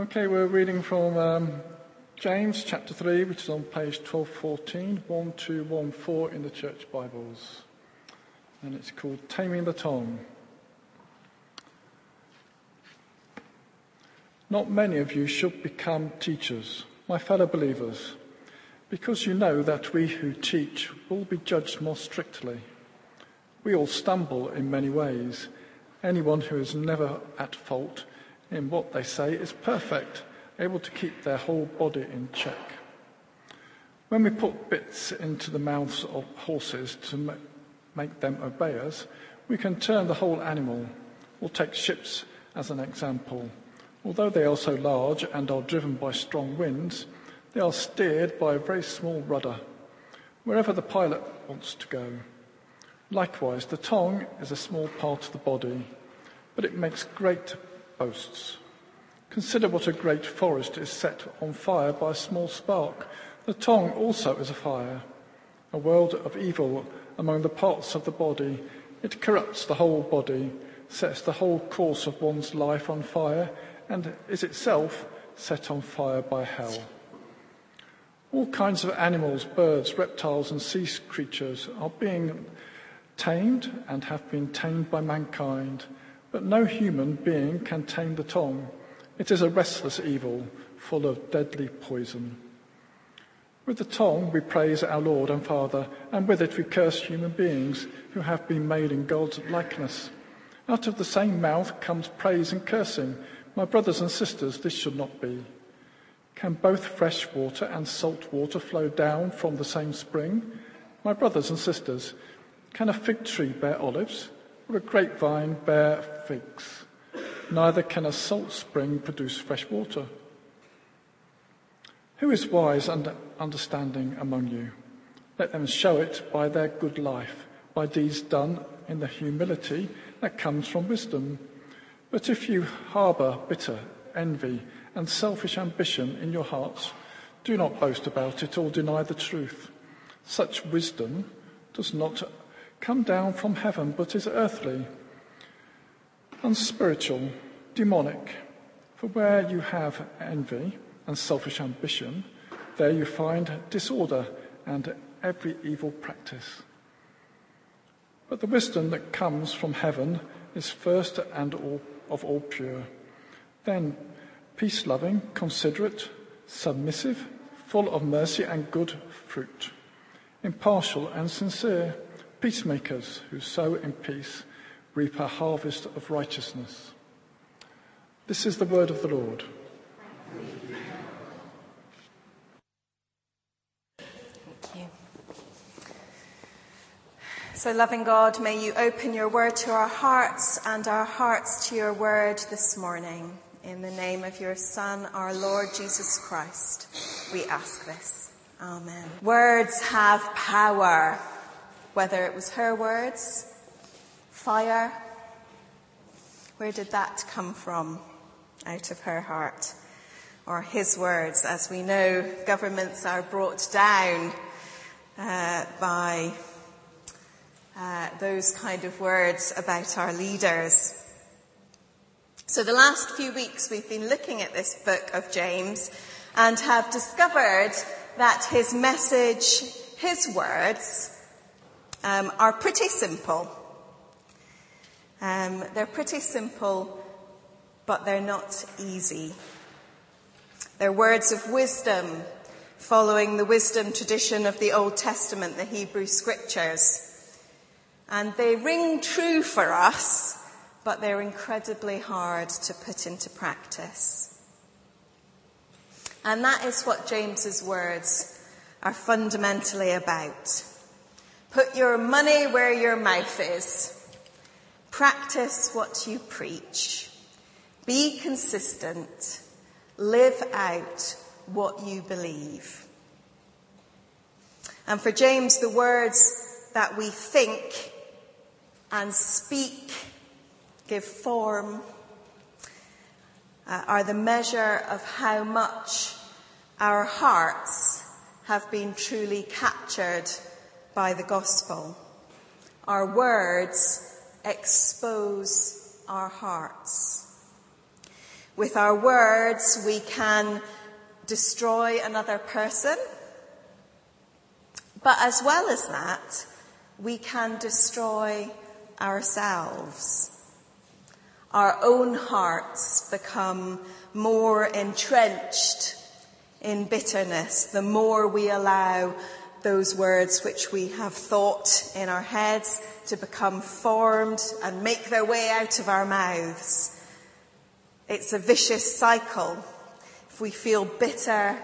Okay, we're reading from um, James chapter 3, which is on page 1214, 1214 in the church Bibles. And it's called Taming the Tongue. Not many of you should become teachers, my fellow believers, because you know that we who teach will be judged more strictly. We all stumble in many ways. Anyone who is never at fault in what they say is perfect, able to keep their whole body in check. When we put bits into the mouths of horses to make them obey us, we can turn the whole animal. We'll take ships as an example. Although they are so large and are driven by strong winds, they are steered by a very small rudder, wherever the pilot wants to go. Likewise, the tongue is a small part of the body, but it makes great boasts. Consider what a great forest is set on fire by a small spark. The tongue also is a fire, a world of evil among the parts of the body. It corrupts the whole body, sets the whole course of one's life on fire, and is itself set on fire by hell. All kinds of animals, birds, reptiles, and sea creatures are being tamed and have been tamed by mankind. But no human being can tame the tongue. It is a restless evil, full of deadly poison. With the tongue we praise our Lord and Father, and with it we curse human beings who have been made in God's likeness. Out of the same mouth comes praise and cursing. My brothers and sisters, this should not be. Can both fresh water and salt water flow down from the same spring? My brothers and sisters, can a fig tree bear olives? Or a grapevine bear figs. Neither can a salt spring produce fresh water. Who is wise and understanding among you? Let them show it by their good life, by deeds done in the humility that comes from wisdom. But if you harbour bitter envy and selfish ambition in your hearts, do not boast about it or deny the truth. Such wisdom does not come down from heaven but is earthly, unspiritual, demonic. For where you have envy and selfish ambition, there you find disorder and every evil practice. But the wisdom that comes from heaven is first and all, of all pure. Then peace loving, considerate, submissive, full of mercy and good fruit, impartial and sincere Peacemakers who sow in peace reap a harvest of righteousness. This is the word of the Lord. Thank you. So, loving God, may you open your word to our hearts and our hearts to your word this morning. In the name of your Son, our Lord Jesus Christ, we ask this. Amen. Words have power whether it was her words, fire, where did that come from out of her heart? Or his words, as we know, governments are brought down uh, by uh, those kind of words about our leaders. So the last few weeks we've been looking at this book of James and have discovered that his message, his words, um, are pretty simple. Um, they're pretty simple, but they're not easy. They're words of wisdom following the wisdom tradition of the Old Testament, the Hebrew scriptures. And they ring true for us, but they're incredibly hard to put into practice. And that is what James's words are fundamentally about. Put your money where your mouth is. Practice what you preach. Be consistent. Live out what you believe. And for James, the words that we think and speak give form uh, are the measure of how much our hearts have been truly captured by the gospel. Our words expose our hearts. With our words, we can destroy another person. But as well as that, we can destroy ourselves. Our own hearts become more entrenched in bitterness the more we allow those words which we have thought in our heads to become formed and make their way out of our mouths. It's a vicious cycle. If we feel bitter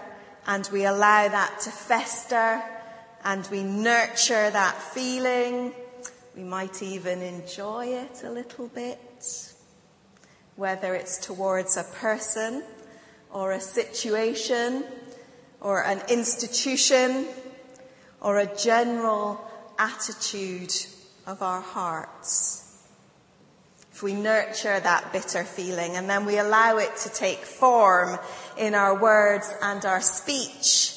and we allow that to fester and we nurture that feeling, we might even enjoy it a little bit, whether it's towards a person or a situation or an institution or a general attitude of our hearts. If we nurture that bitter feeling and then we allow it to take form in our words and our speech,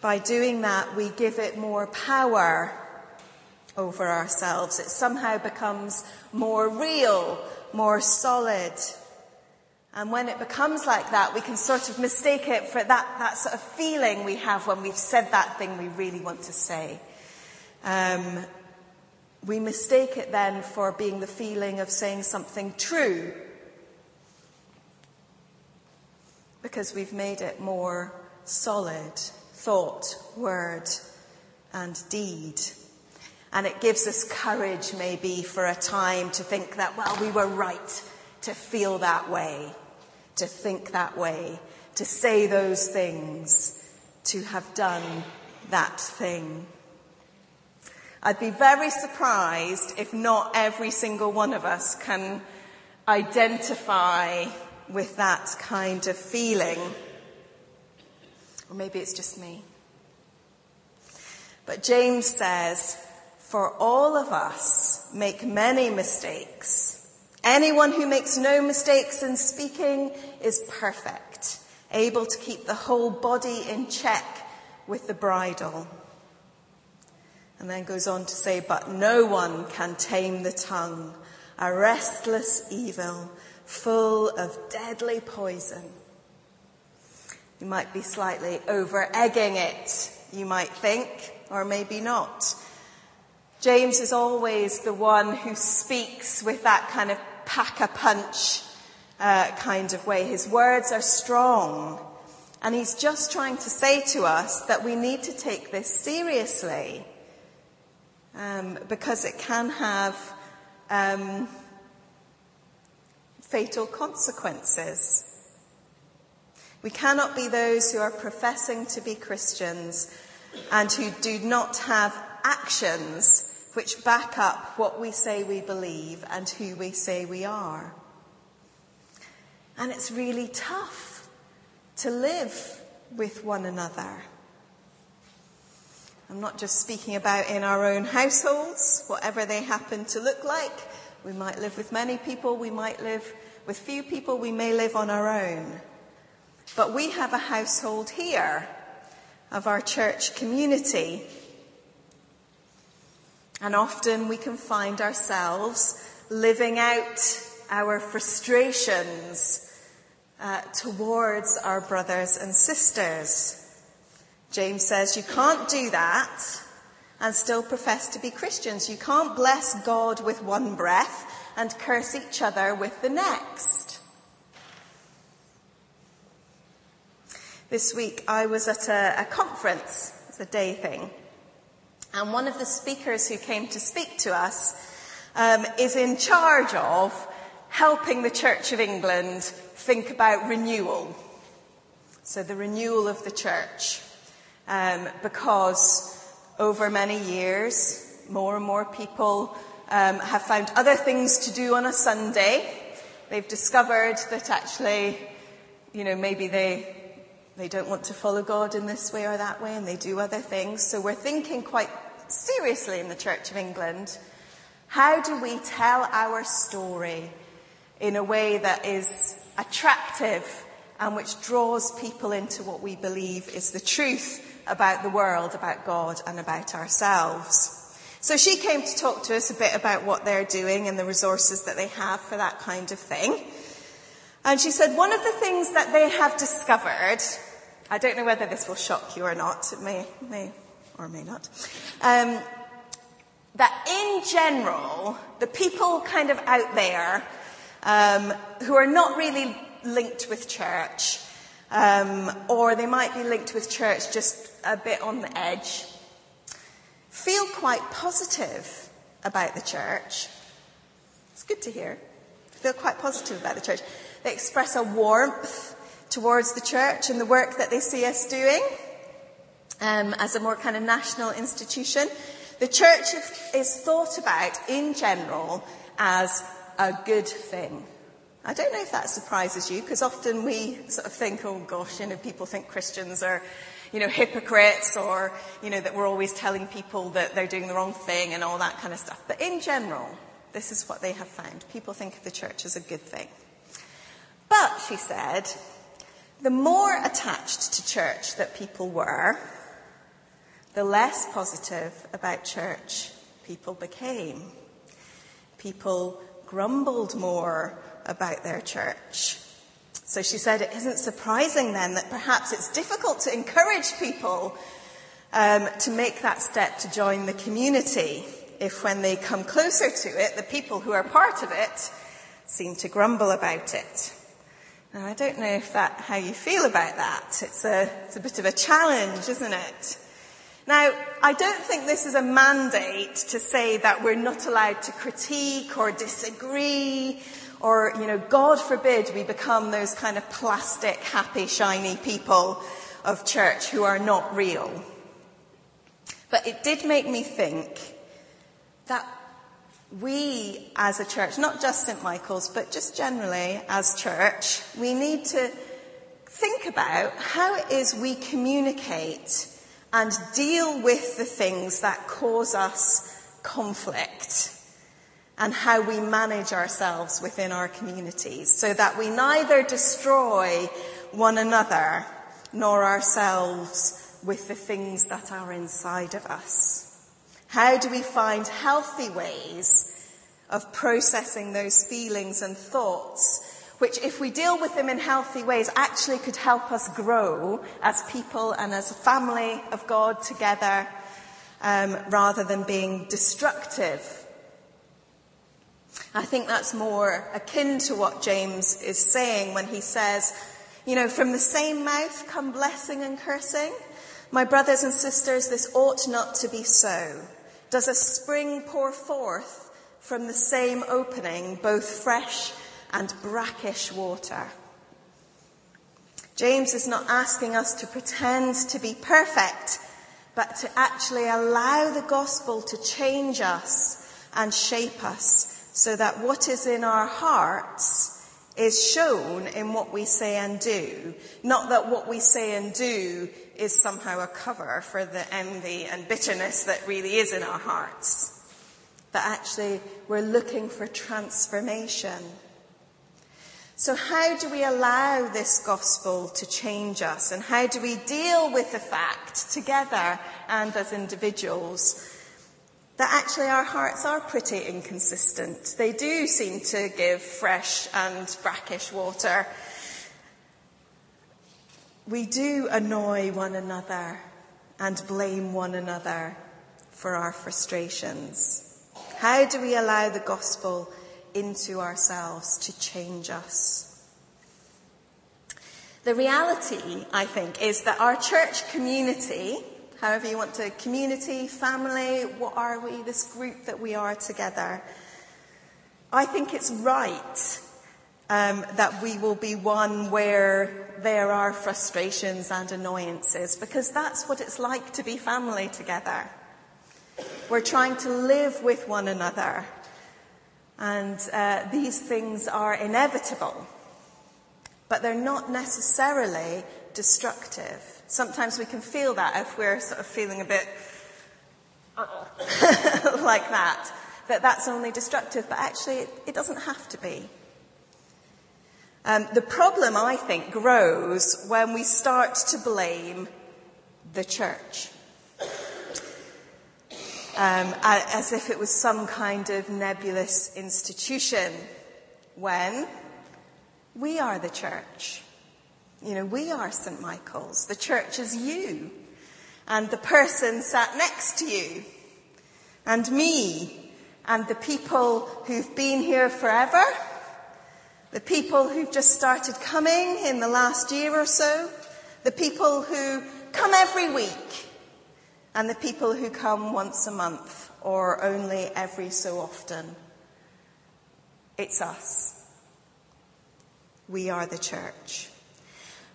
by doing that we give it more power over ourselves. It somehow becomes more real, more solid. And when it becomes like that, we can sort of mistake it for that, that sort of feeling we have when we've said that thing we really want to say. Um, we mistake it then for being the feeling of saying something true because we've made it more solid thought, word, and deed. And it gives us courage maybe for a time to think that, well, we were right to feel that way, to think that way, to say those things, to have done that thing. I'd be very surprised if not every single one of us can identify with that kind of feeling. Or maybe it's just me. But James says, for all of us make many mistakes. Anyone who makes no mistakes in speaking is perfect, able to keep the whole body in check with the bridle. And then goes on to say, but no one can tame the tongue, a restless evil, full of deadly poison. You might be slightly over egging it, you might think, or maybe not. James is always the one who speaks with that kind of pack a punch uh, kind of way. His words are strong. And he's just trying to say to us that we need to take this seriously um, because it can have um, fatal consequences. We cannot be those who are professing to be Christians and who do not have actions which back up what we say we believe and who we say we are. And it's really tough to live with one another. I'm not just speaking about in our own households, whatever they happen to look like. We might live with many people, we might live with few people, we may live on our own. But we have a household here of our church community. And often we can find ourselves living out our frustrations uh, towards our brothers and sisters. James says you can't do that and still profess to be Christians. You can't bless God with one breath and curse each other with the next. This week I was at a, a conference. It's a day thing. And one of the speakers who came to speak to us um, is in charge of helping the Church of England think about renewal. So the renewal of the church um, because over many years, more and more people um, have found other things to do on a Sunday. They've discovered that actually, you know, maybe they they don't want to follow God in this way or that way, and they do other things. So we're thinking quite seriously in the Church of England. How do we tell our story in a way that is attractive and which draws people into what we believe is the truth about the world, about God and about ourselves. So she came to talk to us a bit about what they're doing and the resources that they have for that kind of thing. And she said one of the things that they have discovered, I don't know whether this will shock you or not, it may, may or may not, um, that in general, the people kind of out there um, who are not really linked with church, um, or they might be linked with church just a bit on the edge, feel quite positive about the church. It's good to hear. Feel quite positive about the church. They express a warmth towards the church and the work that they see us doing um, as a more kind of national institution. The church is thought about in general as a good thing. I don't know if that surprises you because often we sort of think, oh gosh, you know, people think Christians are, you know, hypocrites or, you know, that we're always telling people that they're doing the wrong thing and all that kind of stuff. But in general, this is what they have found. People think of the church as a good thing. But, she said, the more attached to church that people were, the less positive about church people became. People grumbled more about their church. So she said it isn't surprising then that perhaps it's difficult to encourage people um, to make that step to join the community if when they come closer to it, the people who are part of it seem to grumble about it. Now, I don't know if that, how you feel about that. It's a, it's a bit of a challenge, isn't it? Now, I don't think this is a mandate to say that we're not allowed to critique or disagree or, you know, God forbid we become those kind of plastic, happy, shiny people of church who are not real. But it did make me think that we as a church, not just St. Michael's, but just generally as church, we need to think about how it is we communicate and deal with the things that cause us conflict and how we manage ourselves within our communities so that we neither destroy one another nor ourselves with the things that are inside of us. How do we find healthy ways of processing those feelings and thoughts which if we deal with them in healthy ways actually could help us grow as people and as a family of God together um, rather than being destructive. I think that's more akin to what James is saying when he says, you know, from the same mouth come blessing and cursing. My brothers and sisters, this ought not to be so. Does a spring pour forth from the same opening both fresh and brackish water. James is not asking us to pretend to be perfect, but to actually allow the gospel to change us and shape us so that what is in our hearts is shown in what we say and do. Not that what we say and do is somehow a cover for the envy and bitterness that really is in our hearts. But actually we're looking for transformation. So how do we allow this gospel to change us? And how do we deal with the fact together and as individuals that actually our hearts are pretty inconsistent? They do seem to give fresh and brackish water. We do annoy one another and blame one another for our frustrations. How do we allow the gospel into ourselves to change us. The reality, I think, is that our church community, however you want to, community, family, what are we, this group that we are together, I think it's right um, that we will be one where there are frustrations and annoyances, because that's what it's like to be family together. We're trying to live with one another and uh, these things are inevitable, but they're not necessarily destructive. Sometimes we can feel that if we're sort of feeling a bit like that, that that's only destructive, but actually it, it doesn't have to be. Um, the problem, I think, grows when we start to blame the church um, as if it was some kind of nebulous institution, when We are the church. You know, we are St. Michael's. The church is you. And the person sat next to you. And me. And the people who've been here forever. The people who've just started coming in the last year or so. The people who come every week. And the people who come once a month or only every so often. It's us. We are the church.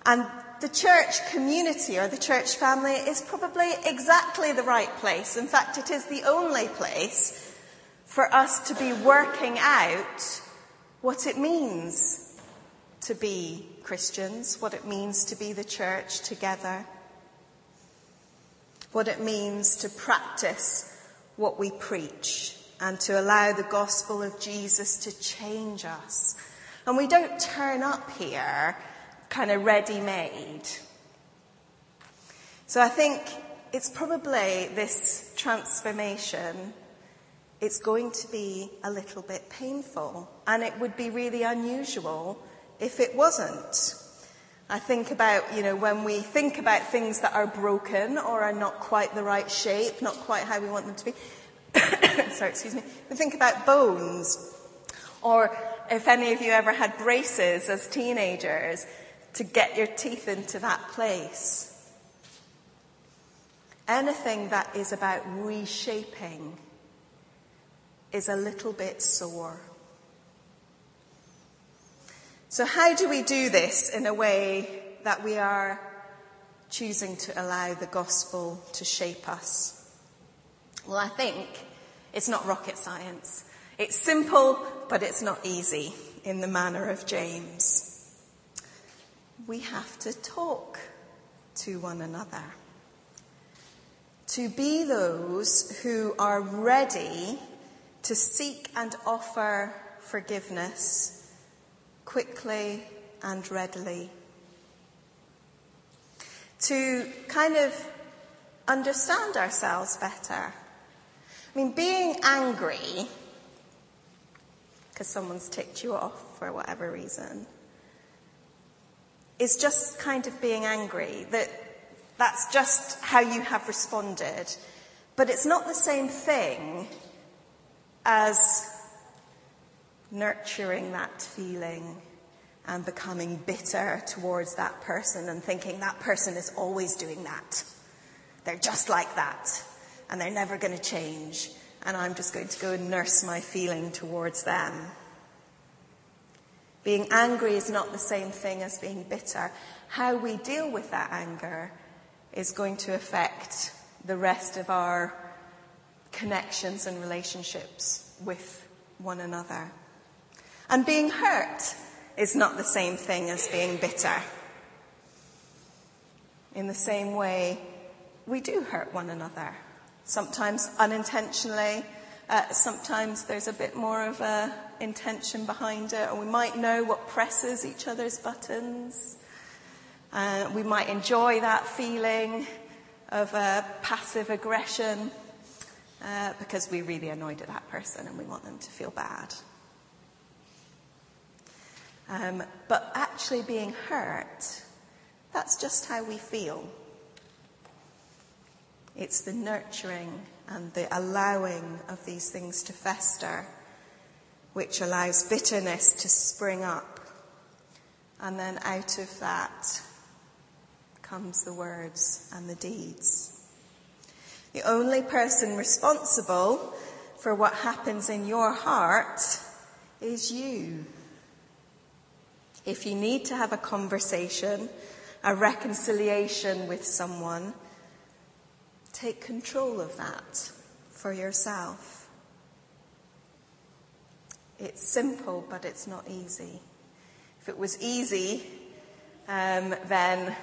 And the church community or the church family is probably exactly the right place. In fact, it is the only place for us to be working out what it means to be Christians, what it means to be the church together, what it means to practice what we preach and to allow the gospel of Jesus to change us. And we don't turn up here kind of ready made. So I think it's probably this transformation, it's going to be a little bit painful and it would be really unusual if it wasn't. I think about, you know, when we think about things that are broken or are not quite the right shape, not quite how we want them to be. Sorry, excuse me. We think about bones. Or if any of you ever had braces as teenagers, to get your teeth into that place. Anything that is about reshaping is a little bit sore. So how do we do this in a way that we are choosing to allow the gospel to shape us? Well, I think it's not rocket science. It's simple, but it's not easy in the manner of James we have to talk to one another. To be those who are ready to seek and offer forgiveness quickly and readily. To kind of understand ourselves better. I mean, being angry because someone's ticked you off for whatever reason is just kind of being angry, that that's just how you have responded. But it's not the same thing as nurturing that feeling and becoming bitter towards that person and thinking that person is always doing that. They're just like that and they're never going to change and I'm just going to go and nurse my feeling towards them. Being angry is not the same thing as being bitter. How we deal with that anger is going to affect the rest of our connections and relationships with one another. And being hurt is not the same thing as being bitter. In the same way, we do hurt one another. Sometimes unintentionally, uh, sometimes there's a bit more of a intention behind it, and we might know what presses each other's buttons. Uh, we might enjoy that feeling of uh, passive aggression uh, because we're really annoyed at that person and we want them to feel bad. Um, but actually being hurt, that's just how we feel. It's the nurturing and the allowing of these things to fester which allows bitterness to spring up. And then out of that comes the words and the deeds. The only person responsible for what happens in your heart is you. If you need to have a conversation, a reconciliation with someone, take control of that for yourself. It's simple, but it's not easy. If it was easy, um, then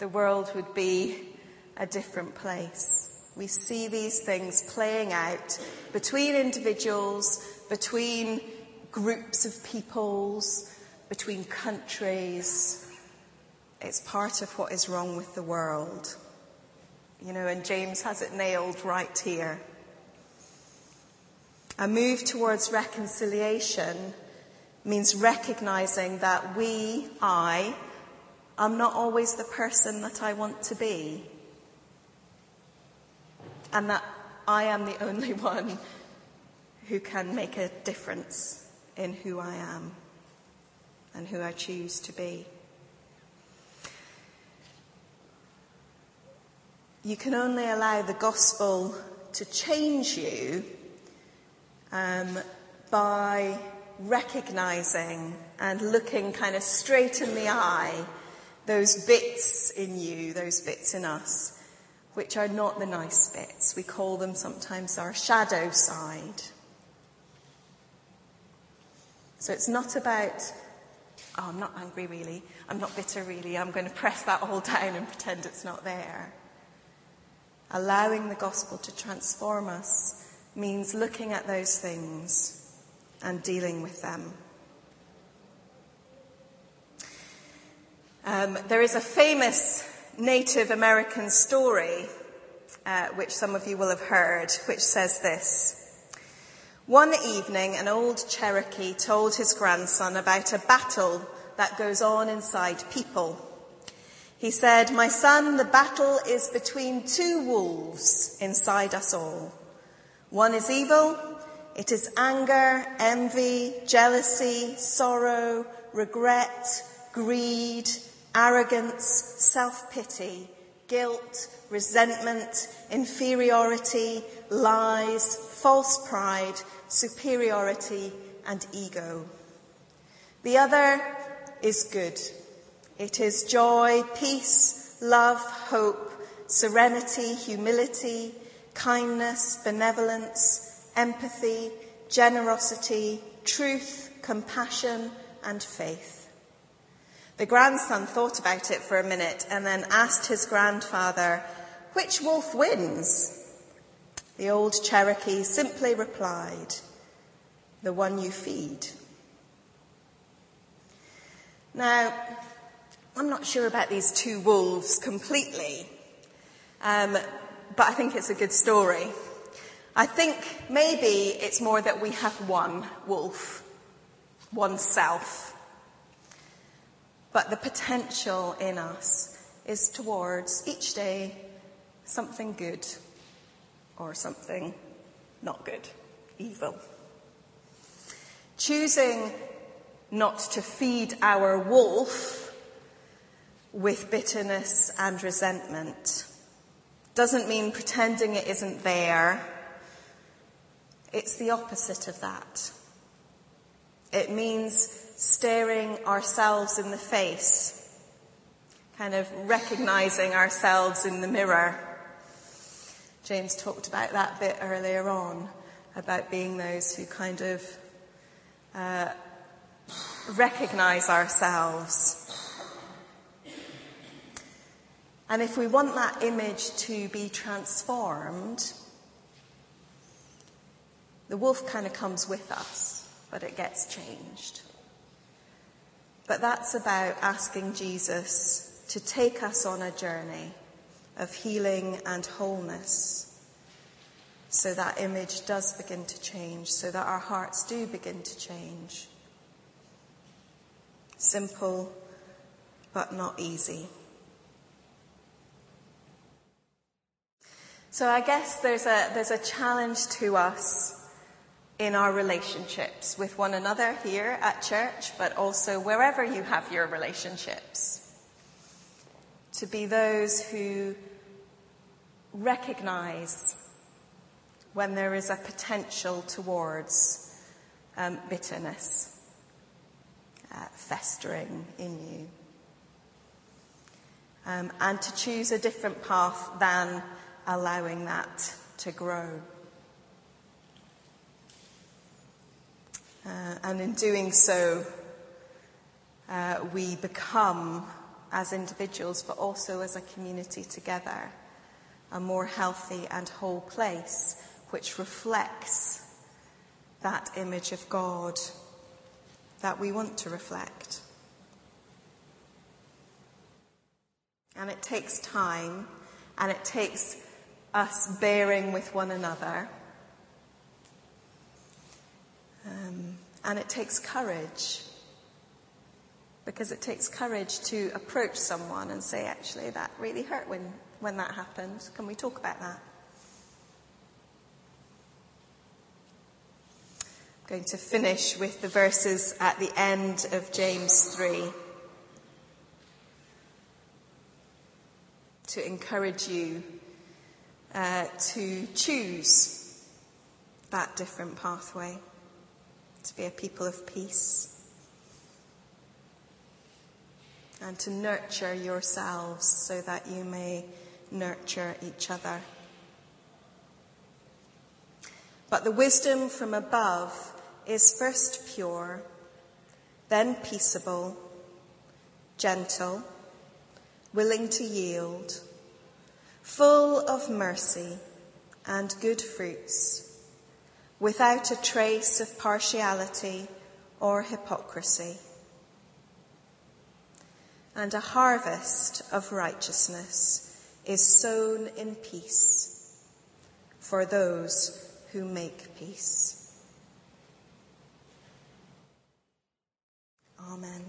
the world would be a different place. We see these things playing out between individuals, between groups of peoples, between countries. It's part of what is wrong with the world. You know, and James has it nailed right here. A move towards reconciliation means recognizing that we, I, am not always the person that I want to be. And that I am the only one who can make a difference in who I am and who I choose to be. You can only allow the gospel to change you um, by recognizing and looking kind of straight in the eye those bits in you, those bits in us, which are not the nice bits. We call them sometimes our shadow side. So it's not about, oh, I'm not angry really, I'm not bitter really, I'm going to press that all down and pretend it's not there. Allowing the gospel to transform us means looking at those things and dealing with them. Um, there is a famous Native American story, uh, which some of you will have heard, which says this. One evening, an old Cherokee told his grandson about a battle that goes on inside people. He said, My son, the battle is between two wolves inside us all. One is evil. It is anger, envy, jealousy, sorrow, regret, greed, arrogance, self-pity, guilt, resentment, inferiority, lies, false pride, superiority, and ego. The other is good. It is joy, peace, love, hope, serenity, humility, kindness, benevolence, empathy, generosity, truth, compassion, and faith. The grandson thought about it for a minute and then asked his grandfather, which wolf wins? The old Cherokee simply replied, the one you feed. Now, I'm not sure about these two wolves completely, um, but I think it's a good story. I think maybe it's more that we have one wolf, one self. But the potential in us is towards each day something good or something not good, evil. Choosing not to feed our wolf with bitterness and resentment doesn't mean pretending it isn't there. It's the opposite of that. It means staring ourselves in the face, kind of recognizing ourselves in the mirror. James talked about that bit earlier on, about being those who kind of uh, recognize ourselves. And if we want that image to be transformed, the wolf kind of comes with us, but it gets changed. But that's about asking Jesus to take us on a journey of healing and wholeness so that image does begin to change, so that our hearts do begin to change. Simple, but not easy. So I guess there's a, there's a challenge to us in our relationships with one another here at church, but also wherever you have your relationships. To be those who recognize when there is a potential towards um, bitterness uh, festering in you. Um, and to choose a different path than allowing that to grow. Uh, and in doing so, uh, we become, as individuals, but also as a community together, a more healthy and whole place, which reflects that image of God that we want to reflect. And it takes time, and it takes us bearing with one another um, And it takes courage. Because it takes courage to approach someone and say, actually, that really hurt when, when that happened. Can we talk about that? I'm going to finish with the verses at the end of James 3 to encourage you uh, to choose that different pathway, to be a people of peace, and to nurture yourselves so that you may nurture each other. But the wisdom from above is first pure, then peaceable, gentle, willing to yield full of mercy and good fruits, without a trace of partiality or hypocrisy, and a harvest of righteousness is sown in peace for those who make peace. Amen.